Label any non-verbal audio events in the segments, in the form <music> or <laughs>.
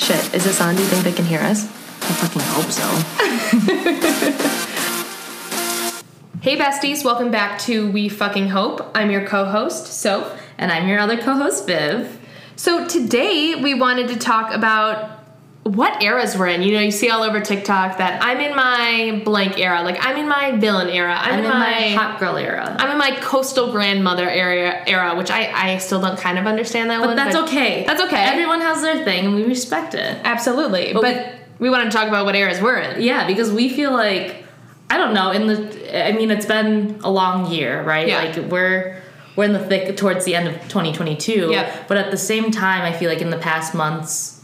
Shit, is this on? Do you think they can hear us? I fucking hope so. <laughs> Hey besties, welcome back to We Fucking Hope. I'm your co-host, Soph. And I'm your other co-host, Viv. So today we wanted to talk about what eras we're in. You know, you see all over TikTok that I'm in my blank era. Like I'm in my villain era. I'm, I'm in, in my, my hot girl era. I'm in my coastal grandmother era, era which I, I still don't kind of understand that one. But one. that's okay. That's okay. Everyone has their thing and we respect it. Absolutely. But, But we, want to talk about what eras we're in. Yeah, because we feel like I don't know, in the I mean it's been a long year, right? Yeah. Like we're we're in the thick towards the end of 2022. Yeah. But at the same time, I feel like in the past months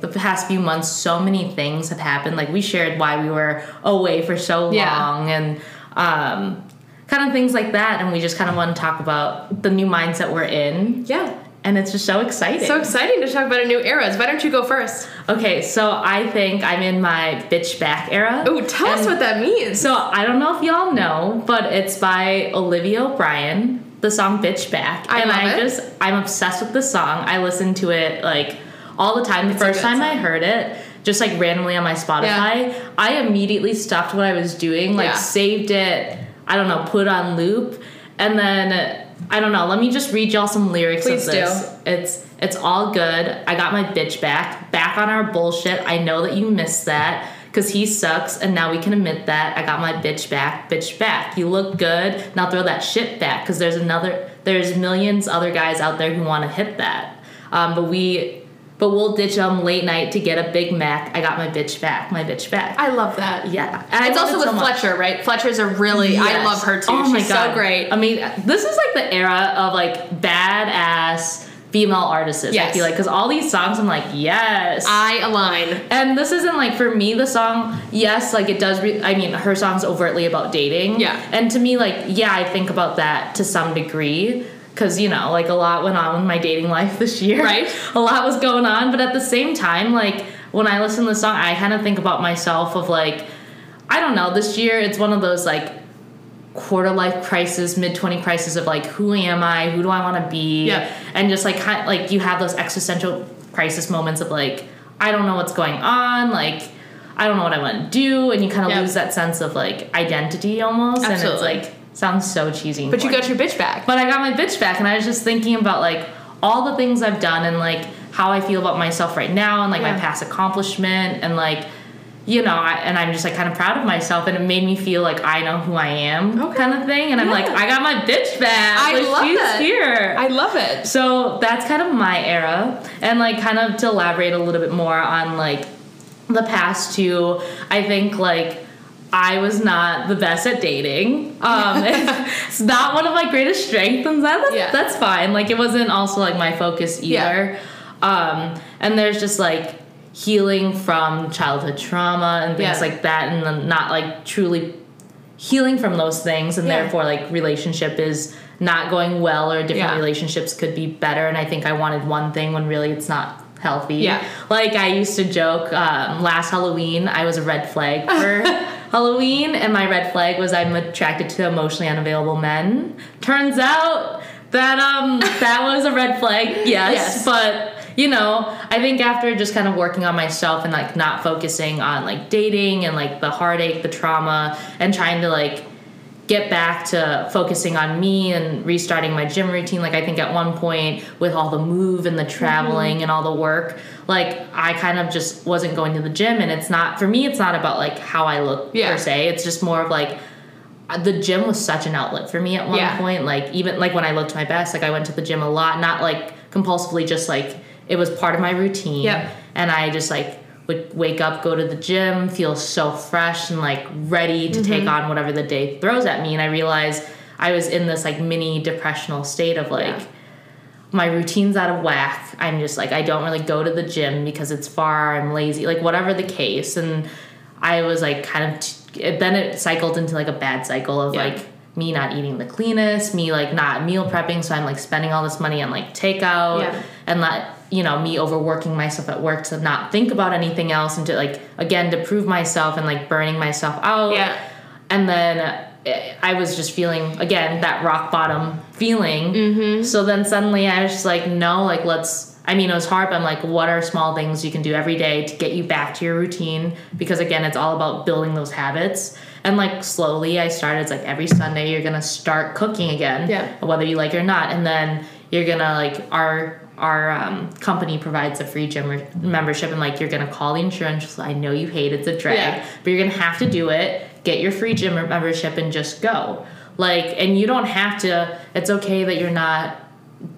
the past few months so many things have happened. Like we shared why we were away for so Yeah. long and um kind of things like that and we just kind of want to talk about the new mindset we're in Yeah. and it's just so exciting. So exciting to talk about a new eras. Why don't you go first? Okay, so I think I'm in my bitch back era. Oh, tell us what that means. So I don't know if y'all know, but it's by Olivia O'Brien, the song Bitch Back. I and love I it. just I'm obsessed with this song. I listen to it like all the time. The a first time I heard it, just like randomly on my Spotify, I immediately stopped what I was doing, like Yeah. saved it, I don't know, put on loop, and then I don't know, let me just read y'all some lyrics Please of do. this. It's it's all good. I got my bitch back. Back on our bullshit. I know that you missed that because he sucks, and now we can admit that. I got my bitch back. Bitch back. You look good. Now throw that shit back because there's another. There's millions other guys out there who want to hit that. Um, but we. But we'll ditch them late night to get a Big Mac. I got my bitch back. My bitch back. I love that. yeah. And It's also it with so. Fletcher, right? Fletcher's a really I love her too. Oh my She's god, so great. I mean, this is like the era of like badass female artists. I feel like because all these songs, I'm like, yes. I align. and this isn't like for me the song. Yes, like it does. Re- I mean, her song's overtly about dating. Yeah. And to me, like, yeah, I think about that to some degree. Cause you know, like a lot went on with my dating life this year. Right. <laughs> A lot was going on, but at the same time, like when I listen to the song, I kind of think about myself of like, I don't know. This year, it's one of those like quarter life crisis, mid twenty crisis of like, who am I? Who do I want to be? Yeah. And just like, kind like you have those existential crisis moments of like, I don't know what's going on. Like, I don't know what I want to do, and you kind of Yeah. lose that sense of like identity almost. Absolutely. And it's like sounds so cheesy. But you got your bitch back. But I got my bitch back, and I was just thinking about like all the things I've done and like how I feel about myself right now, and like Yeah. my past accomplishment, and like you know, I, and I'm just like kind of proud of myself, and it made me feel like I know who I am, Okay. kind of thing. And I'm like, I got my bitch back. I like, love she's that. here. I love it. So that's kind of my era. And like kind of to elaborate a little bit more on like the past two, I think like I was not the best at dating. Um <laughs> it's not one of my greatest strengths and that, that's, Yeah. that's fine. Like it wasn't also like my focus either. Um and there's just like healing from childhood trauma and things Yeah. like that and then not like truly healing from those things and Yeah. therefore like relationship is not going well or different Yeah. relationships could be better and i think i wanted one thing when really it's not healthy Yeah. like i used to joke um, last halloween i was a red flag for <laughs> halloween and my red flag was i'm attracted to emotionally unavailable men turns out that um <laughs> that was a red flag yes, Yes. but you know i think after just kind of working on myself and like not focusing on like dating and like the heartache the trauma and trying to like get back to focusing on me and restarting my gym routine. Like i think at one point with all the move and the mm-hmm. traveling and all the work like i kind of just wasn't going to the gym. And it's not for me it's not about like how i look Yeah. per se. It's just more of like the gym was such an outlet for me at one Yeah. point. Like even like when i looked my best like i went to the gym a lot. Not like compulsively just like it was part of my routine. Yeah. and i just like would wake up go to the gym feel so fresh and like ready to take Mm-hmm. on whatever the day throws at me and i realized i was in this like mini depressional state of like Yeah. my routine's out of whack i'm just like i don't really go to the gym because it's far i'm lazy like whatever the case and i was like kind of t- then it cycled into like a bad cycle of Yeah. like me not eating the cleanest me like not meal prepping so i'm like spending all this money on like takeout Yeah. and let you know me overworking myself at work to not think about anything else and to like again to prove myself and like burning myself out Yeah. and then uh, I was just feeling again that rock bottom feeling. Mm-hmm. So then suddenly I was just like, no, like let's. I mean, it was hard, but I'm like, what are small things you can do every day to get you back to your routine? Because again, it's all about building those habits. And like slowly, I started. It's like every Sunday you're gonna start cooking again, Yeah. whether you like it or not, and then you're gonna like our our um, company provides a free gym membership, and like you're gonna call the insurance. I know you hate it's a drag, Yeah. but you're gonna have to do it. Get your free gym membership and just go. Like, and you don't have to. It's okay that you're not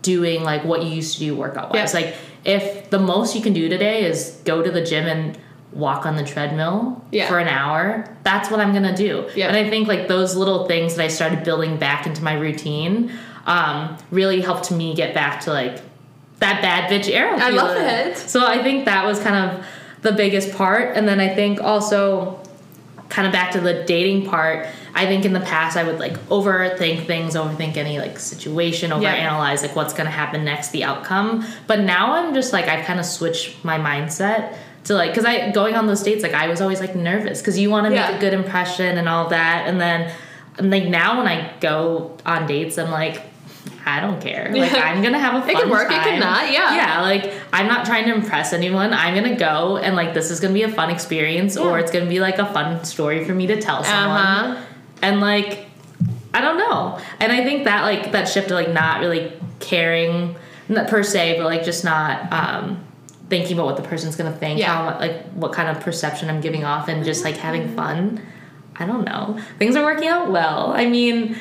doing like what you used to do workout wise. Yeah. Like if the most you can do today is go to the gym and walk on the treadmill Yeah. for an hour, that's what I'm gonna do. Yeah. And I think like those little things that I started building back into my routine um, really helped me get back to like that bad bitch era. I love it. So I think that was kind of the biggest part. And then I think also kind of back to the dating part, I think in the past I would like overthink things, overthink any like situation, overanalyze like what's gonna happen next, the outcome. But now I'm just like I've kind of switched my mindset to like because I going on those dates like I was always like nervous because you want to Yeah. make a good impression and all that, and then and, like now when I go on dates, I'm like. I don't care. <laughs> Like I'm gonna have a fun It could work, it could not, yeah. Yeah, like I'm not trying to impress anyone. I'm gonna go and like this is gonna be a fun experience, or it's gonna be like a fun story for me to tell someone. Uh-huh. And like, I don't know. And I think that like that shift to like not really caring, not per se, but like just not um, thinking about what the person's gonna think, Yeah. how like what kind of perception I'm giving off, and just like having fun. I don't know. Things are working out well. I mean.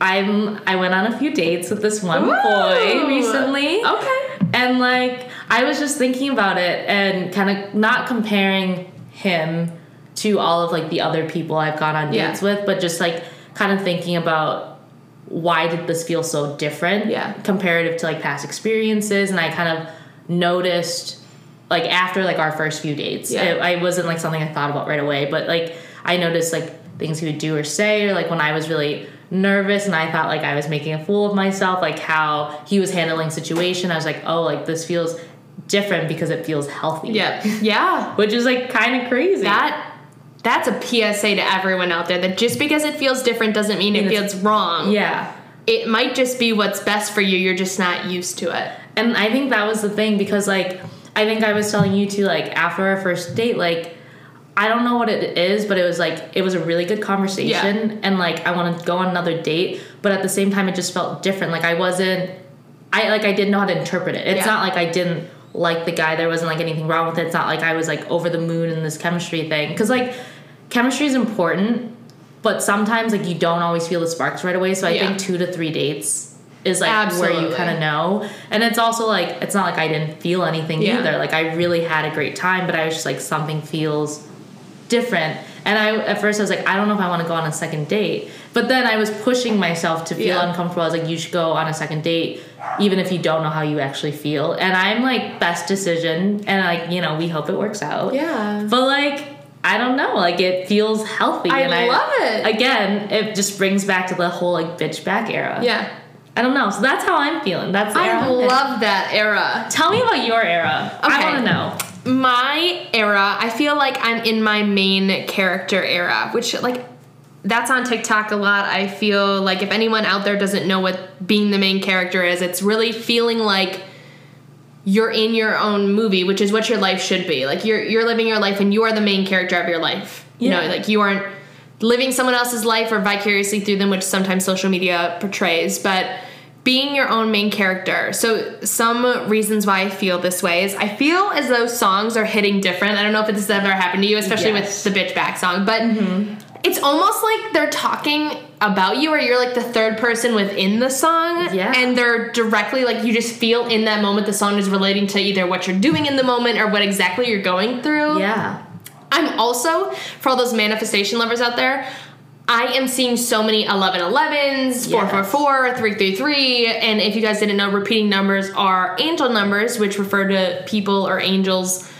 I'm I went on a few dates with this one boy recently. Okay. And like I was just thinking about it and kind of not comparing him to all of like the other people I've gone on Yeah. dates with, but just like kind of thinking about why did this feel so different Yeah. comparative to like past experiences and I kind of noticed like after like our first few dates Yeah. it, I wasn't like something I thought about right away but like I noticed like things he would do or say or like when I was really nervous and I thought like I was making a fool of myself like how he was handling situation I was like oh like this feels different because it feels healthy Yeah. Yeah. <laughs> which is like kind of crazy That that's a PSA to everyone out there that just because it feels different doesn't mean it And feels wrong. yeah It might just be what's best for you. You're just not used to it. And I think that was the thing because like I think I was telling you too like after our first date like I don't know what it is but it was like it was a really good conversation and like I want to go on another date but at the same time it just felt different like I wasn't I like I didn't know how to interpret it. It's Yeah. not like I didn't like the guy there wasn't like anything wrong with it. It's not like I was like over the moon in this chemistry thing cuz like chemistry is important but sometimes like you don't always feel the sparks right away so I Yeah. think 2 to 3 dates is like where you kind of know. And it's also like it's not like I didn't feel anything Yeah. either. Like I really had a great time, but I was just like something feels different. And I at first I was like I don't know if I want to go on a second date. But then I was pushing myself to feel Yeah. uncomfortable. I was like you should go on a second date even if you don't know how you actually feel. And I'm like best decision and like, you know, we hope it works out. Yeah. But like I don't know, like it feels healthy. I and love it. Again, it just brings back to the whole like bitch back era. Yeah. I don't know. So that's how I'm feeling. That's I love that era. Tell me about your era. I want to know. My era, I feel like I'm in my main character era, which like that's on TikTok a lot. I feel like if anyone out there doesn't know what being the main character is, it's really feeling like you're in your own movie, which is what your life should be. Like you're you're living your life and you are the main character of your life. You know, like you aren't living someone else's life or vicariously through them, which sometimes social media portrays, but being your own main character. So some reasons why I feel this way is I feel as though songs are hitting different. I don't know if this has ever happened to you, especially Yes. with the bitch back song, but mm-hmm. it's almost like they're talking about you or you're like the third person within the song Yeah. and they're directly like you just feel in that moment the song is relating to either what you're doing in the moment or what exactly you're going through Yeah. i'm also for all those manifestation lovers out there I am seeing so many 11 11s, 444, 333, and if you guys didn't know, repeating numbers are angel numbers, which refer to people or angels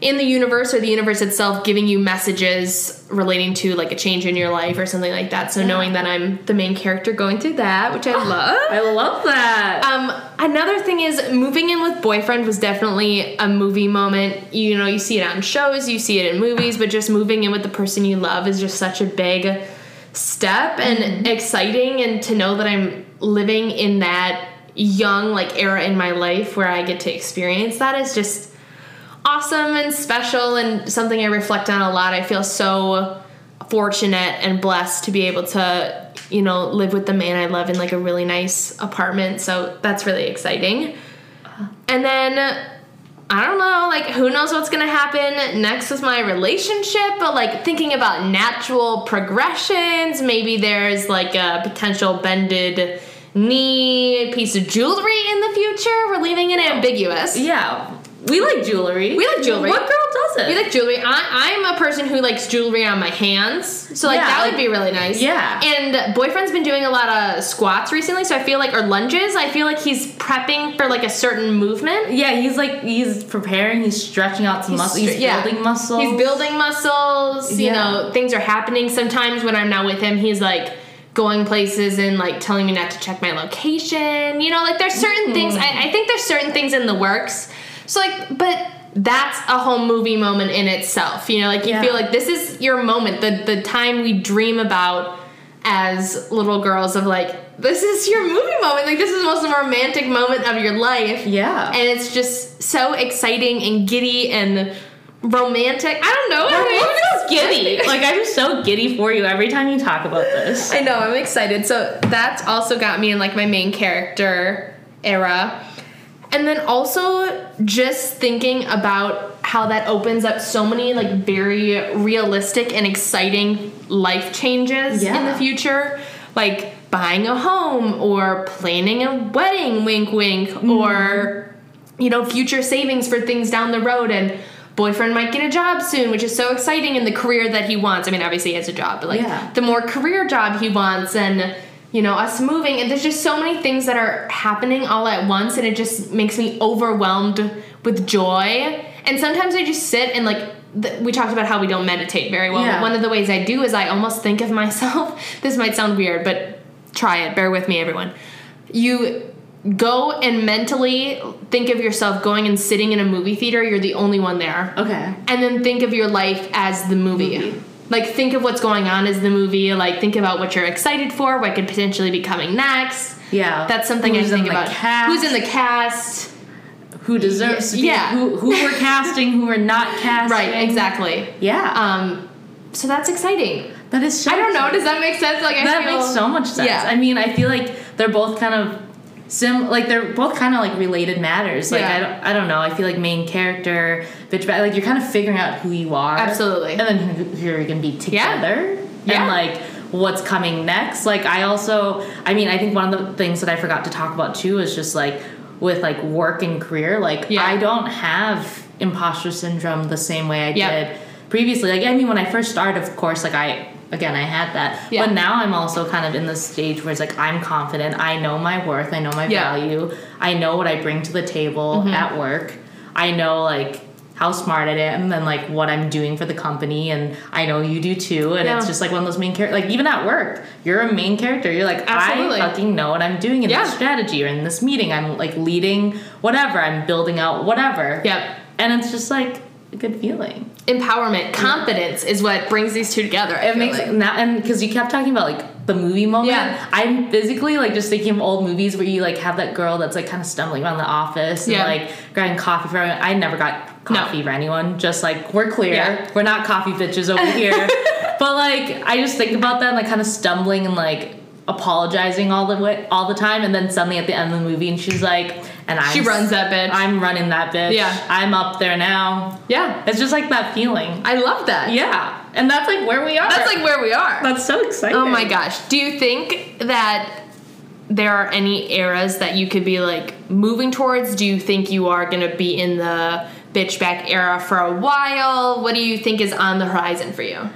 in the universe or the universe itself giving you messages relating to like a change in your life or something like that. So knowing that I'm the main character going through that, which I <gasps> love. I love that. Um, another thing is moving in with boyfriend was definitely a movie moment. You know, you see it on shows, you see it in movies, but just moving in with the person you love is just such a big step and mm-hmm. exciting and to know that I'm living in that young like era in my life where I get to experience that is just awesome and special and something I reflect on a lot. I feel so fortunate and blessed to be able to, you know, live with the man I love in like a really nice apartment. So that's really exciting. Uh-huh. And then I don't know, like who knows what's gonna happen next with my relationship, but like thinking about natural progressions, maybe there's like a potential bended knee piece of jewelry in the future. We're leaving it ambiguous. Yeah. We like jewelry. We like jewelry. What girl doesn't? We like jewelry. I, I'm a person who likes jewelry on my hands, so like Yeah, that like- would be really nice. Yeah. And boyfriend's been doing a lot of squats recently, so I feel like or lunges. I feel like he's prepping for like a certain movement. yeah, he's like he's preparing. He's stretching out some muscle. He's stre- yeah. building muscles. He's building muscles. You Yeah. know, things are happening. Sometimes when I'm not with him, he's like going places and like telling me not to check my location. You know, like there's certain things. Mm-hmm. I, I think there's certain things in the works. So like, but that's a whole movie moment in itself. You know, like you Yeah. feel like this is your moment, the the time we dream about as little girls of like this is your movie moment like this is the most romantic moment of your life Yeah. and it's just so exciting and giddy and romantic. I don't know. I'm so giddy. <laughs> Like I'm so giddy for you every time you talk about this. I know. I'm excited. So that's also got me in like my main character era, and then also just thinking about how that opens up so many like very realistic and exciting life changes in the future, like buying a home or planning a wedding. Wink, wink. Mm-hmm. Or you know, future savings for things down the road and boyfriend might get a job soon, which is so exciting in the career that he wants. I mean, obviously he has a job, but like Yeah. the more career job he wants and you know, us moving and there's just so many things that are happening all at once and it just makes me overwhelmed with joy. And sometimes I just sit and like th- we talked about how we don't meditate very well. Yeah. One of the ways I do is I almost think of <laughs> myself. this might sound weird, but try it. Bear with me, everyone. You go and mentally think of yourself going and sitting in a movie theater. You're the only one there. Okay. And then think of your life as the movie. Movie. Like think of what's going on as the movie. Like think about what you're excited for, what could potentially be coming next. Yeah. That's something Who's I in think about. cast? Who's in the cast? who deserves be Yeah. who who we're <laughs> casting, who we're not casting. Right, exactly. Yeah. Um, so that's exciting. that is so I don't know. Does that make sense? Like I that feel, makes so much sense. Yeah. I mean, I feel like they're both kind of sim like they're both kind of like related matters. Like Yeah. I don't I don't know. I feel like main character, bitch like you're kind of figuring out who you are. Absolutely. And then who, who you're gonna be together. Yeah. And like what's coming next. Like I also I mean, I think one of the things that I forgot to talk about too is just like with like work and career, like Yeah. I don't have imposter syndrome the same way I Yeah. did previously. Like I mean when I first started, of course, like I again I had that. Yeah. But now I'm also kind of in this stage where it's like I'm confident. I know my worth. I know my Yeah. Mm-hmm. value. I know what I bring to the table at work. I know like how smart I am and like what I'm doing for the company and I know you do too and Yeah. it's just like one of those main characters like even at work you're a main character you're like Absolutely. I fucking know what I'm doing in Yeah. this strategy or in this meeting I'm like leading whatever I'm building out whatever Yep. and it's just like good feeling Empowerment, confidence is what brings these two together. I it makes like. now and because you kept talking about like the movie moment. Yeah. I'm physically like just thinking of old movies where you like have that girl that's like kind of stumbling around the office and Yeah. like grabbing coffee for everyone. I never got coffee for anyone. Just like we're clear, Yeah. we're not coffee bitches over <laughs> here. but like I just think about that and like kind of stumbling and like apologizing all the way all the time and then suddenly at the end of the movie and she's like and I She runs that bitch. I'm running that bitch. Yeah. I'm up there now. yeah, It's just like that feeling. I love that. Yeah. And that's like where we are. That's like where we are. That's so exciting. Oh my gosh. Do you think that there are any eras that you could be like moving towards? Do you think you are going to be in the bitch back era for a while? What do you think is on the horizon for you?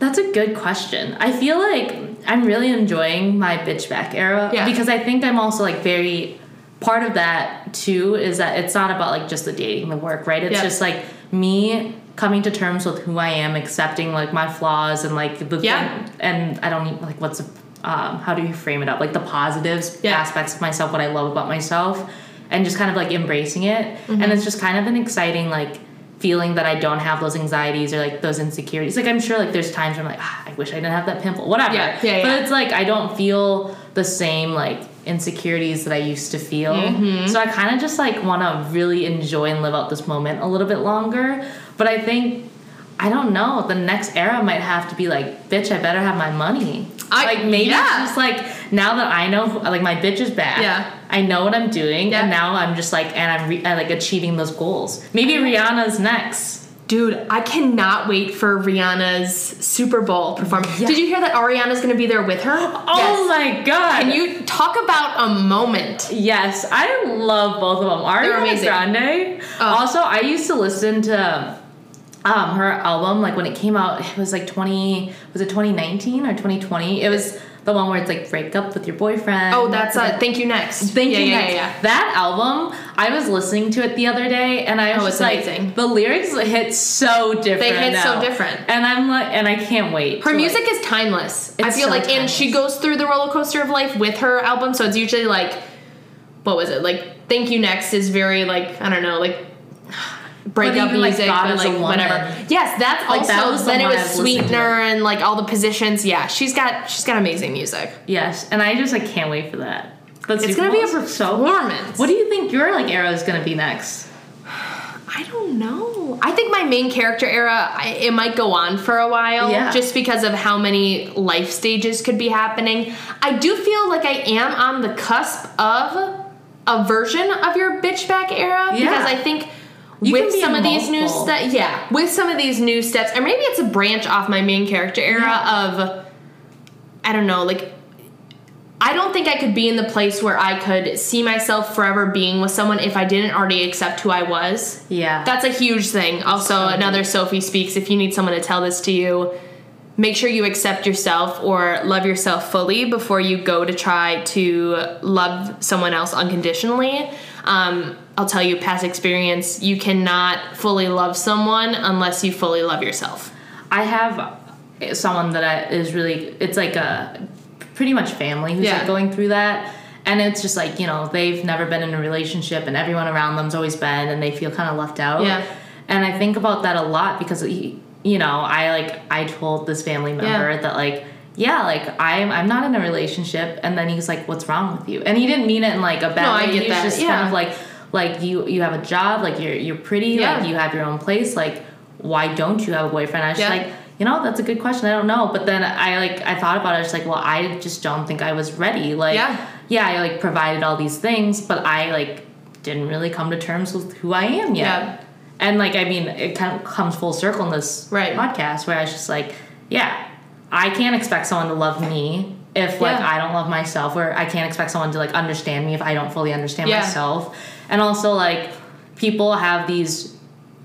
That's a good question. I feel like I'm really enjoying my bitch back era Yeah. because I think I'm also like very part of that too is that it's not about like just the dating, the work, right? It's Yeah. just like me coming to terms with who I am, accepting like my flaws and like the Yeah. thing, and I don't need like what's um, how do you frame it up like the positives Yeah. aspects of myself, what I love about myself, and just kind of like embracing it. Mm-hmm. And it's just kind of an exciting like feeling that I don't have those anxieties or like those insecurities. Like I'm sure like there's times where I'm like, ah, I wish I didn't have that pimple, whatever. Yeah, yeah, But yeah. it's like I don't feel the same like insecurities that I used to feel. Mm-hmm. So I kind of just like want to really enjoy and live out this moment a little bit longer. But I think I don't know. The next era might have to be like, bitch, I better have my money. I- like maybe yeah. it's just like now that I know, like my bitch is back. Yeah. I know what I'm doing, Yeah. and now I'm just like, and I'm re- I, like achieving those goals. Maybe Rihanna's next. Dude, I cannot wait for Rihanna's Super Bowl performance. Yeah. Did you hear that Ariana's going to be there with her? Oh my god! Can you talk about a moment? Yes, I love both of them. Ariana. Grande. Oh. Also, I used to listen to um, her album like when it came out. It was like twenty. Was it twenty nineteen or twenty twenty? It was the one where it's like break up with your boyfriend. Oh, that's uh, Thank You Next. Thank yeah, you. Yeah, next. yeah. That album, I was listening to it the other day, and I was Oh, just like, amazing. the lyrics hit so different. They hit so different. and I'm like, and I can't wait. Her music like- is timeless. I feel so like, and she goes through the roller coaster of life with her album. So it's usually like, what was it? Like, Thank You Next is very like, I don't know, like breakup even, like, music, God but like whatever. Yes, that's Like, also. that was the then it was. Sweetener and like all the positions. Yeah, she's got she's got amazing music. yes, and I just like can't wait for that. But It's gonna be a performance. What do you think your like era is gonna be next? I don't know. I think my main character era, I, it might go on for a while, Yeah. just because of how many life stages could be happening. I do feel like I am on the cusp of a version of your bitch back era Yeah. because I think. You with some of these new steps, yeah, with some of these new steps, or maybe it's a branch off my main character era of, I don't know, like I don't think I could be in the place where I could see myself forever being with someone if I didn't already accept who I was. Yeah. That's a huge thing. Also, So another Sophie speaks. If you need someone to tell this to you, make sure you accept yourself or love yourself fully before you go to try to love someone else unconditionally. Um, I'll tell you, past experience, you cannot fully love someone unless you fully love yourself. I have someone that I, is really it's like a pretty much family who's Yeah. like going through that and it's just like you know they've never been in a relationship and everyone around them's always been and they feel kind of left out Yeah. and i think about that a lot because he- you know i like i told this family member Yeah. that like yeah like i'm i'm not in a relationship and then he's like what's wrong with you and he didn't mean it in like a bad No, I get He was that, just yeah. kind of like like you you have a job like you're you're pretty Yeah. like you have your own place like why don't you have a boyfriend i was just Yeah. like you know that's a good question i don't know but then i like i thought about it it's like well i just don't think i was ready like Yeah. yeah i like provided all these things but i like didn't really come to terms with who i am yet Yeah. and like i mean it kind of comes full circle in this Right. podcast where i was just like yeah i can't expect someone to love me if like Yeah. i don't love myself or i can't expect someone to like understand me if i don't fully understand Yeah. myself and also like people have these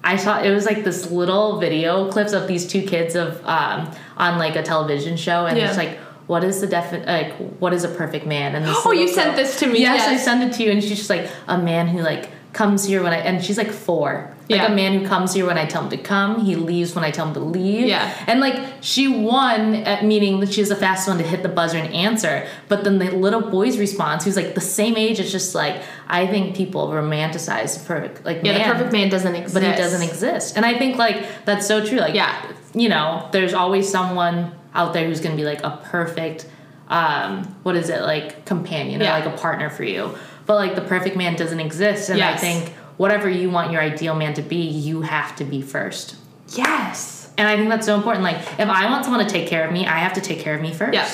I saw it was like this little video clips of these two kids of um, on like a television show, and Yeah. it's like, what is the defi- like what is a perfect man? And Oh, you little sent this to me, Yes, I yes. sent it to you, and she's just like a man who like comes here when I and she's like four. Like Yeah. a man who comes here when I tell him to come, he leaves when I tell him to leave. Yeah. And like she won at meaning that she's the fastest one to hit the buzzer and answer. But then the little boy's response, who's like the same age, is just like, I think people romanticize the perfect like Yeah, man, the perfect man doesn't exist. but he doesn't exist. And I think like that's so true. Like Yeah. you know, there's always someone out there who's gonna be like a perfect um what is it, like companion Yeah. or like a partner for you. But like the perfect man doesn't exist. And I think whatever you want your ideal man to be, you have to be first. Yes. And I think that's so important. Like, if I want someone to take care of me, I have to take care of me first. Yeah.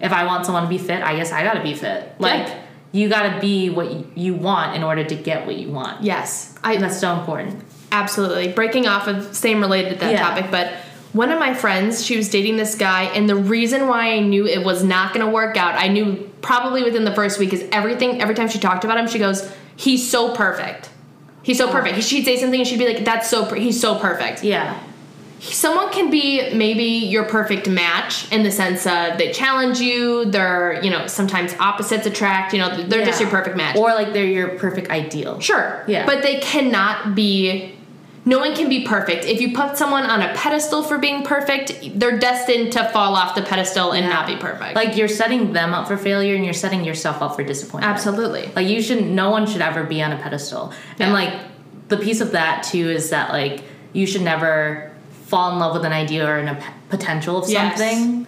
If I want someone to be fit, I guess I gotta be fit. Like, Yeah. you gotta be what you want in order to get what you want. Yes. I that's so important. Absolutely. Breaking off of same related to that Yeah. topic, but one of my friends, she was dating this guy, and the reason why I knew it was not gonna work out, I knew probably within the first week, is everything every time she talked about him, she goes, He's so perfect. He's so oh. perfect. She'd say something and she'd be like, That's so per- he's so perfect. Yeah. Someone can be maybe your perfect match in the sense of they challenge you, they're, you know, sometimes opposites attract, you know, they're just your perfect match. Or like they're your perfect ideal. Sure. Yeah. But they cannot be. No one can be perfect. If you put someone on a pedestal for being perfect, they're destined to fall off the pedestal and Yeah. not be perfect. Like you're setting them up for failure and you're setting yourself up for disappointment. absolutely. Like you shouldn't no one should ever be on a pedestal. And like the piece of that too is that like you should never fall in love with an idea or an, a potential of something. Yes.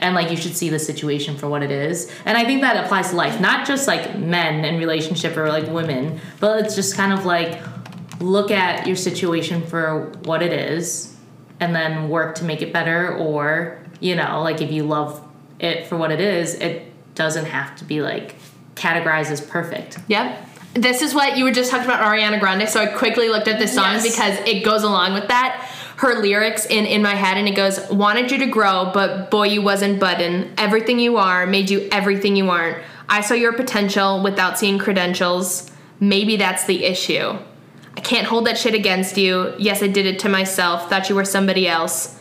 and like you should see the situation for what it is and i think that applies to life not just like men and relationship or like women but it's just kind of like look at your situation for what it is and then work to make it better or you know like if you love it for what it is it doesn't have to be like categorized as perfect Yep. This is what you were just talking about Ariana Grande. So I quickly looked at this song Yes. because it goes along with that. Her lyrics in in my head, and it goes, "Wanted you to grow, but boy, you wasn't button. Everything you are made you everything you aren't. I saw your potential without seeing credentials. Maybe that's the issue. I can't hold that shit against you. Yes, I did it to myself. Thought you were somebody else."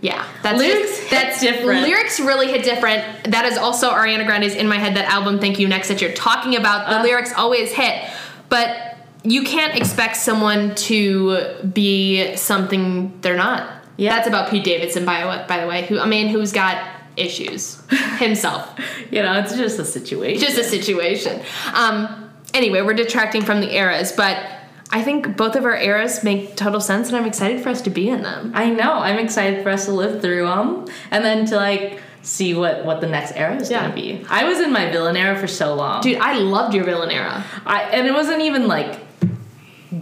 Yeah, that's Lyrics just- that's different. Lyrics really hit different. That is also Ariana Grande's "In My Head." That album, "Thank You Next" that you're talking about. The Uh. lyrics always hit, but you can't expect someone to be something they're not. Yeah. that's about Pete Davidson, by the way. By the way, who I mean, who's got issues himself. <laughs> you know it's just a situation Just a situation. Um, anyway, we're detracting from the eras, but I think both of our eras make total sense, and I'm excited for us to be in them. I know. I'm excited for us to live through them and then to like see what what the next era is Yeah. gonna be. I was in my villain era for so long, Dude, I loved your villain era. I and it wasn't even like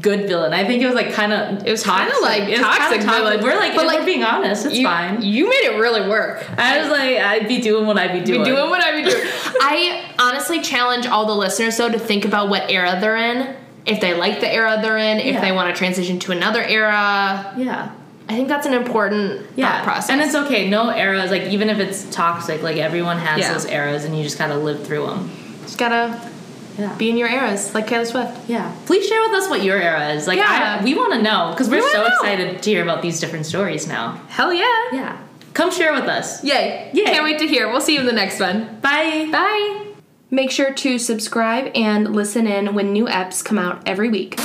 good villain. I think it was like kind of It was kinda like it was toxic kinda villain. We're like, But, like, we're being honest, it's you, fine. You made it really work. I was like, I'd be doing what I'd be doing. Be doing what I be doing. I honestly challenge all the listeners though to think about what era they're in. If they like the era they're in, if Yeah. they want to transition to another era. yeah. I think that's an important Yeah, thought process. and it's okay. No eras, like even if it's toxic, like everyone has Yeah. those eras, and you just gotta live through them. just gotta Yeah. be in your eras, like Taylor Swift. Yeah. Please share with us what your era is. Like, Yeah. I, we want to know because we're We so know. excited to hear about these different stories now. Hell yeah. Yeah. Come share with us. Yay. Yay. Can't wait to hear. We'll see you in the next one. Bye. Bye. Make sure to subscribe and listen in when new eps come out every week.